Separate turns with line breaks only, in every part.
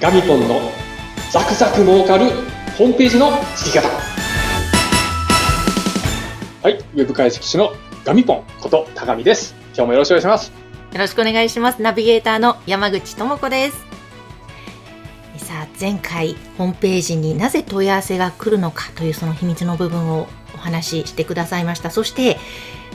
ガミポンのザクザク儲かるホームページの作り方はいウェブ解析士のガミポンこと高見です今日もよろしくお願いします
よろしくお願いします。ナビゲーターの山口智子です。さあ、前回、ホームページになぜ問い合わせが来るのかというその秘密の部分をお話ししてくださいました。そして、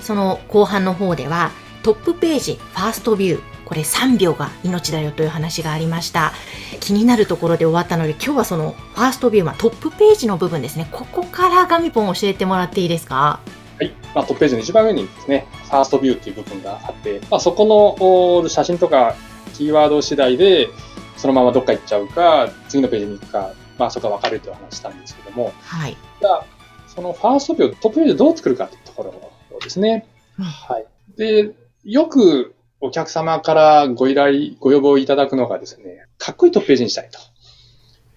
その後半の方では、トップページ、ファーストビュー、これ3秒が命だよという話がありました。気になるところで終わったので、今日はそのファーストビュー、まあ、トップページの部分ですね。ここからガミポン教えてもらっていいですか？
はい。まあ、トップページの一番上にですね、ファーストビューっていう部分があって、まあ、そこのお写真とかキーワード次第で、そのままどっか行っちゃうか、次のページに行くか、まあ、そこが分かれるという話したんですけども、
はい。
じゃあ、そのファーストビュー、トップページをどう作るかというところですね。
うん
はい。で、よくお客様からご依頼、ご要望いただくのがですね、かっこいいトップページにしたいと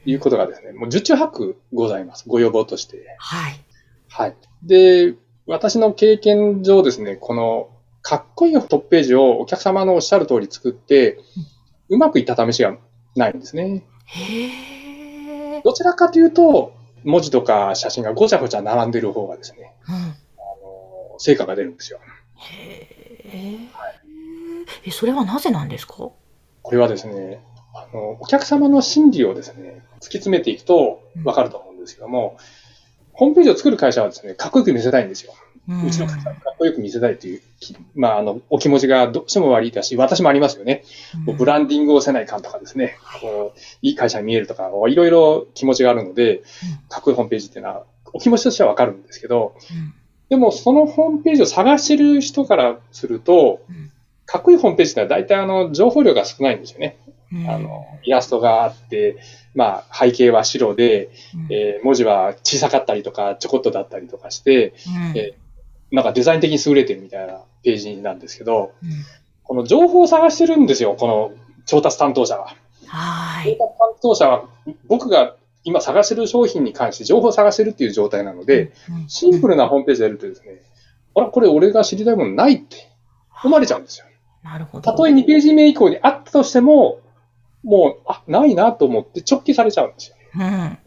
いうことがですね、もう十中八九ございます。ご要望として。
はい。
はい。で、私の経験上ですね、このかっこいいトップページをお客様のおっしゃる通り作って、うまくいった試しがないんですね。
へー。
どちらかというと、文字とか写真がごちゃごちゃ並んでる方がですね、
うん
あの成果が出るんですよ。
へえ。え、それはなぜなんですか？
これはですね、あの、お客様の心理をですね、突き詰めていくとわかると思うんですけども、ホームページを作る会社はですね、かっこよく見せたいんですよ。うちの会社はかっこよく見せたいというき、まあ、あの、お気持ちがどうしても悪いだし、私もありますよね。こうブランディングをせないかんとかですね、こう、いい会社に見えるとか、いろいろ気持ちがあるので、かっこいいホームページっていうのは、お気持ちとしてはわかるんですけど、でもそのホームページを探してる人からすると
うん、
かっこいいホームページってのは大体あの、情報量が少ないんですよね。
うん
あの、イラストがあって、まあ、背景は白で、
うん
えー文字は小さかったりとか、ちょこっとだったりとかして、
うん
えなんかデザイン的に優れてるみたいなページなんですけど、
うん
この情報を探してるんですよ、この調達担当者は。調達
はい。
担当者は、僕が今探してる商品に関して情報を探してるっていう状態なので、
うん
シンプルなホームページでやるとですね、あら、これ俺が知りたいものないって思われちゃうんですよ。
なるほど。
たとえ2ページ目以降にあったとしても、もう、あ、ないなと思って直帰されちゃうんですよ。
うん。わ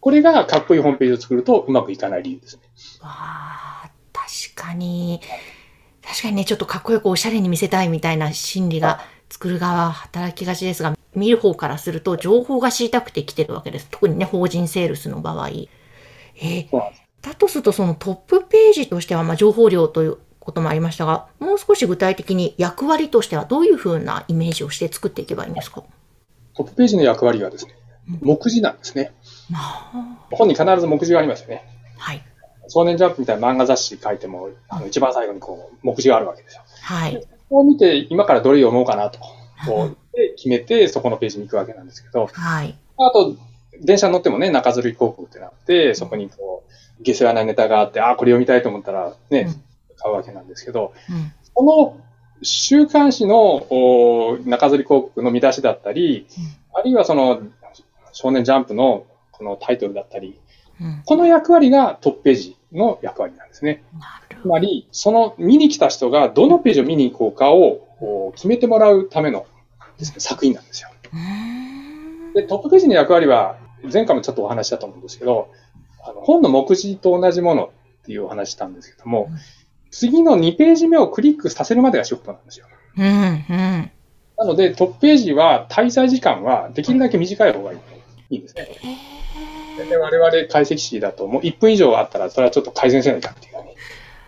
これがかっこいいホームページを作るとうまくいかない理由ですね。
あ、確かに、確かにね、ちょっとかっこよくおしゃれに見せたいみたいな心理が作る側は働きがちですが、見る方からすると情報が知りたくて来てるわけです。特にね、法人セールスの場合。えー。だとすると、そのトップページとしては、まあ、情報量ということもありましたが、もう少し具体的に役割としてはどういうふうなイメージをして作っていけばいいんですか？
トップページの役割はですね、目次なんですね。
あ
本に必ず目次がありますよね。
ーはい。
少年ジャンプみたいな漫画雑誌書いても、あの一番最後にこう、目次があるわけですよ。
はい。
ここを見て、今からどれ読もうかなと、こう、で決めて、そこのページに行くわけなんですけど、
はい。
あと、電車に乗ってもね、中吊り広告ってなって、そこにこう、下世話なネタがあって、ああ、これ読みたいと思ったらね、
うん
買うわけなんですけど、
うん。
この週刊誌のお中吊り広告の見出しだったり、あるいはその少年ジャンプのこのタイトルだったり、
うん。
この役割がトップページの役割なんですね。つまり、その見に来た人がどのページを見に行こうかを決めてもらうためのね、作品なんですよ。で、トップページの役割は、前回もちょっとお話ししたと思うんですけど、あの本の目次と同じものっていうお話したんですけども、
うん
次の2ページ目をクリックさせるまでが仕事なんですよ。
うん、うん。
なので、トップページは滞在時間はできるだけ短い方がいいいいんですね。
へ
で我々解析士だと、もう1分以上あったら、それはちょっと改善せないかっていうふうに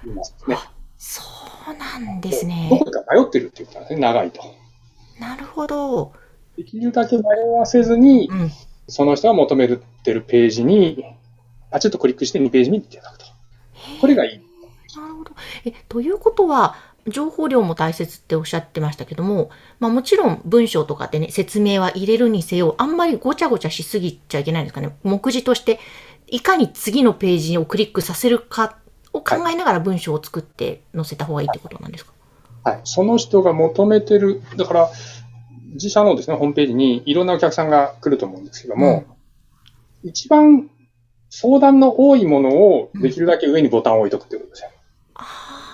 言いますね。
そうなんです
ど
ね。
こか迷ってるっていうことなんですね、長いと。
なるほど。
できるだけ迷わせずに、
うん。
その人が求めてるページに、パチッとクリックして2ページ見ていただくと。これがいい。
なるほど。え、ということは、情報量も大切っておっしゃってましたけども、まあもちろん文章とかでね、説明は入れるにせよ、あんまりごちゃごちゃしすぎちゃいけないんですかね。目次として、いかに次のページをクリックさせるかを考えながら文章を作って載せた方がいいってことなんですか、
はい。その人が求めてる、だから、自社のですね、ホームページにいろんなお客さんが来ると思うんですけども、一番相談の多いものをできるだけ上にボタンを置いとくってことですよ。
あ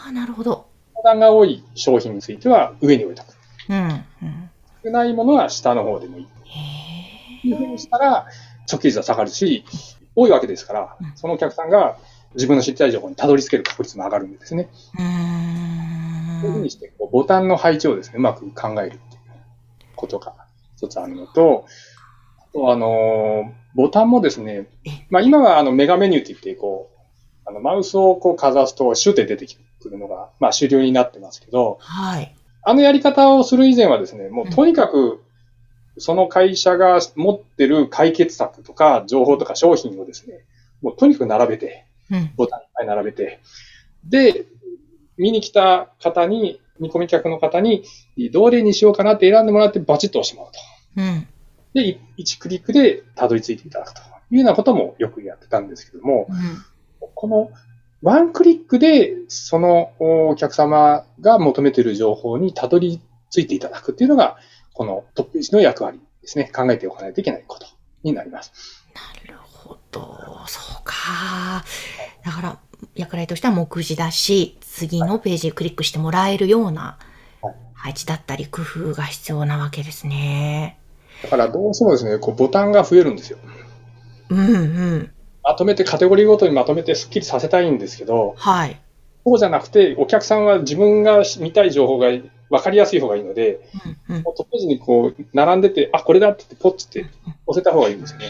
あ、なるほど。
相談が多い商品については上に置いとく。
うん。うん。
少ないものは下の方でもいい。
へ
いうふうにしたら、直径率は下がるし、多いわけですから、そのお客さんが自分の知りたい情報にたどり着ける確率も上がるんですね。
うーん。
そういうふうにして、こうボタンの配置をですね、うまく考えるっていうことが一つあるのと、あと、あの、ボタンもですね
え、
まあ今はあのメガメニューって言って、こう、あのマウスをこうかざすとシュって出てくるのが、まあ主流になってますけど、
はい。
あのやり方をする以前はですね、もうとにかく、その会社が持ってる解決策とか情報とか商品をですね、もうとにかく並べて、
うん。
ボタンいっぱい並べて、で、見に来た方に、見込み客の方に、どれにしようかなって選んでもらってバチッと押してもらうと。
うん。
で、1クリックでたどり着いていただくというようなこともよくやってたんですけども、
うん。
このワンクリックでそのお客様が求めている情報にたどり着いていただくっていうのが、このトップページの役割ですね。考えておかないといけないことになります。
なるほど。そうか。だから、役割としては目次だし、次のページクリックしてもらえるような
はい
配置だったり工夫が必要なわけですね。
だからどうしてもですね、こうボタンが増えるんですよ。
うんうん。
まとめてカテゴリーごとにまとめてスッキリさせたいんですけど、
はい。
そうじゃなくて、お客さんは自分が見たい情報が分かりやすい方がいいので、
うんうん。
もうトップページにこう、並んでて、あ、これだって言って、ポッて押せた方がいいんですよね。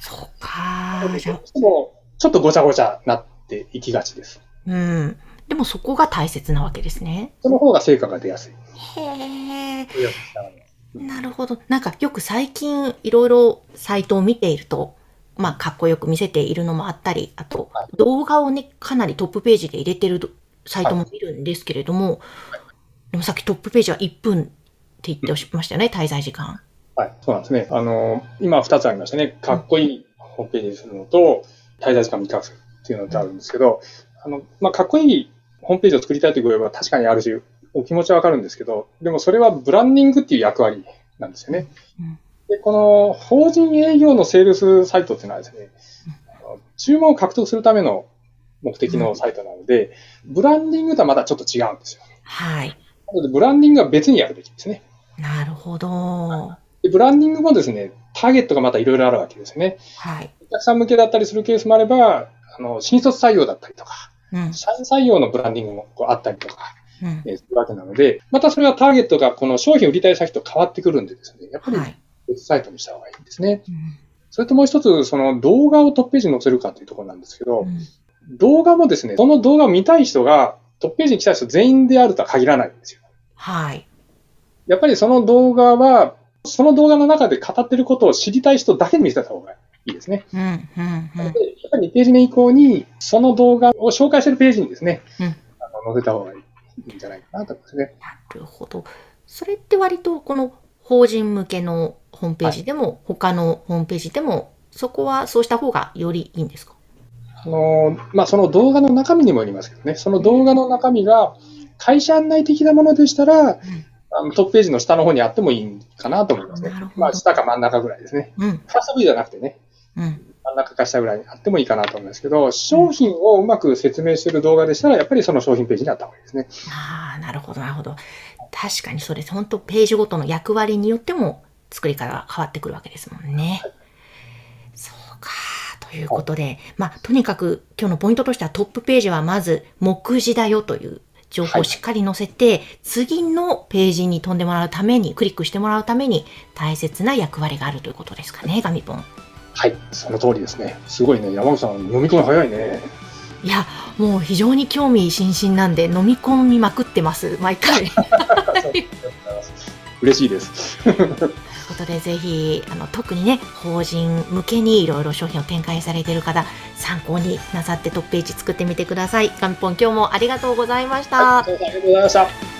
そうか。じゃあ
どうしても、ちょっとごちゃごちゃなっていきがちです。
うん。でもそこが大切なわけですね。
その方が成果が出やすい。
へえ。なるほど。なんかよく最近いろいろサイトを見ていると、まあかっこよく見せているのもあったり、あと
は
動画をね、かなりトップページで入れてるサイトも見るんですけれども、でもさっきトップページは1分って言っておしましたよね、滞在時間。
はい、そうなんですね。あの、今2つありましたね。かっこいいホームページにするのと、滞在時間短くするっていうのってあるんですけど、あの、まあ、かっこいいホームページを作りたいという声は確かにあるし、お気持ちはわかるんですけど、でもそれはブランディングっていう役割なんですよね。
うん
で、この法人営業のセールスサイトっていうのはですね、注文を獲得するための目的のサイトなので、ブランディングとはまたちょっと違うんですよ。
はい。
なので、ブランディングは別にやるべきですね。
なるほど。は
でブランディングもですね、ターゲットがまたいろいろあるわけですよね。
い。
お客さん向けだったりするケースもあれば、あの、新卒採用だったりとか、
うん。
社員採用のブランディングもこうあったりとか、
うん。
えーするわけなので、またそれはターゲットがこの商品を売りたい先と変わってくるんでですね、やっぱり
はい。
別サイトにした方がいいんですね。
うん
それともう一つ、その動画をトップページに載せるかというところなんですけど、
うん
動画もですね、その動画を見たい人がトップページに来た人全員であるとは限らないんですよ。
はい。
やっぱりその動画は、その動画の中で語ってることを知りたい人だけに見せた方がいいですね。
うん。うん。うん
で、やっぱり2ページ目以降に、その動画を紹介してるページにですね、
うん
あの載せた方がいいんじゃないかなと思いますね。
なるほど。それって割とこの法人向けのホームページでも、他のホームページでも、そこはそうした方がよりいいんですか？
あの、まあ、その動画の中身にもよりますけどね、その動画の中身が会社案内的なものでしたら、あのトップページの下の方にあってもいいかなと思いますね。まあ、下か真ん中ぐらいですね。
うん。
ファースト V じゃなくてね、
うん。
真ん中か下ぐらいにあってもいいかなと思いますけど、商品をうまく説明している動画でしたら、やっぱりその商品ページにあった方がいいですね。
ああ、なるほど、なるほど。確かにそうです。本当ページごとの役割によっても作り方が変わってくるわけですもんね。そうか。ということで、まあ、とにかく今日のポイントとしてはトップページはまず目次だよという情報をしっかり載せて、次のページに飛んでもらうために、クリックしてもらうために大切な役割があるということですかね、ガミポン。
はい、その通りですね。すごいね、山口さん、飲み込み早いね。
いや、もう非常に興味津々なんで飲み込みまくってます、毎回。
嬉しいです。
ということで、ぜひ、あの、特にね、法人向けにいろいろ商品を展開されている方、参考になさってトップページ作ってみてください。ガミポン、今日もありがとうございました。
はい、ありがとうございました。